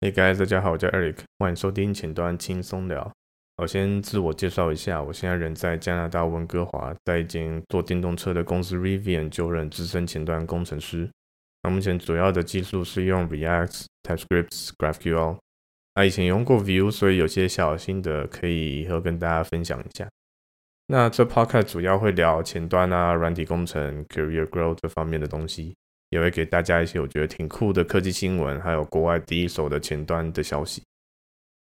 Hey guys，大家好，我叫 Eric，欢迎收听前端轻松聊。我先自我介绍一下，我现在人在加拿大温哥华，在一间做电动车的公司 Rivian 就任资深前端工程师。那目前主要的技术是用 React、TypeScript、GraphQL。那以前用过 Vue，所以有些小心得可以以后跟大家分享一下。那这 Podcast 主要会聊前端啊、软体工程、Career Growth 这方面的东西。也会给大家一些我觉得挺酷的科技新闻，还有国外第一手的前端的消息。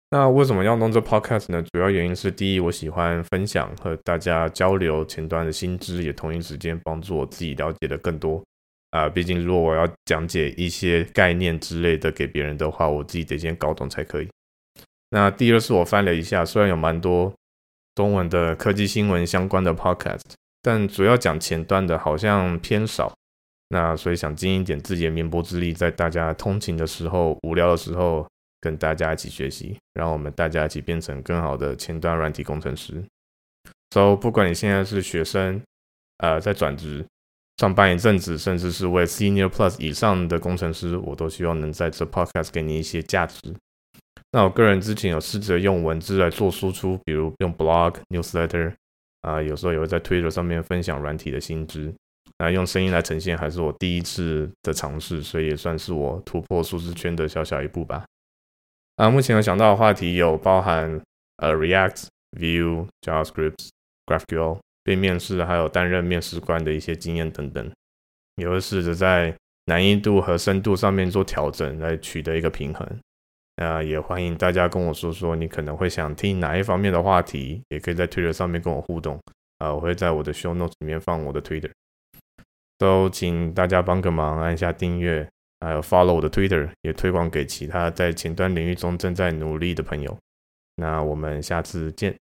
那为什么要弄这 podcast 呢？主要原因是第一，我喜欢分享和大家交流前端的新知，也同一时间帮助我自己了解的更多。啊、毕竟如果我要讲解一些概念之类的给别人的话，我自己得先搞懂才可以。那第二是我翻了一下，虽然有蛮多中文的科技新闻相关的 podcast，但主要讲前端的好像偏少。那所以想尽一点自己的绵薄之力，在大家通勤的时候、无聊的时候，跟大家一起学习，让我们大家一起变成更好的前端软体工程师。So，不管你现在是学生，呃，在转职、上班一阵子，甚至是为 Senior Plus 以上的工程师，我都希望能在这 Podcast 给你一些价值。那我个人之前有试着用文字来做输出，比如用 Blog、Newsletter，啊、有时候也会在 Twitter 上面分享软体的新知。那用声音来呈现还是我第一次的尝试，所以也算是我突破舒适圈的小小一步吧。啊，目前有想到的话题有包含呃 React、Vue、JavaScript、GraphQL，被面试还有担任面试官的一些经验等等，也会试着在难易度和深度上面做调整，来取得一个平衡。那也欢迎大家跟我说说你可能会想听哪一方面的话题，也可以在 Twitter 上面跟我互动。啊，我会在我的 Show Notes 里面放我的 Twitter。都请大家帮个忙，按下订阅，还有 follow 我的 Twitter，也推广给其他在前端领域中正在努力的朋友。那我们下次见。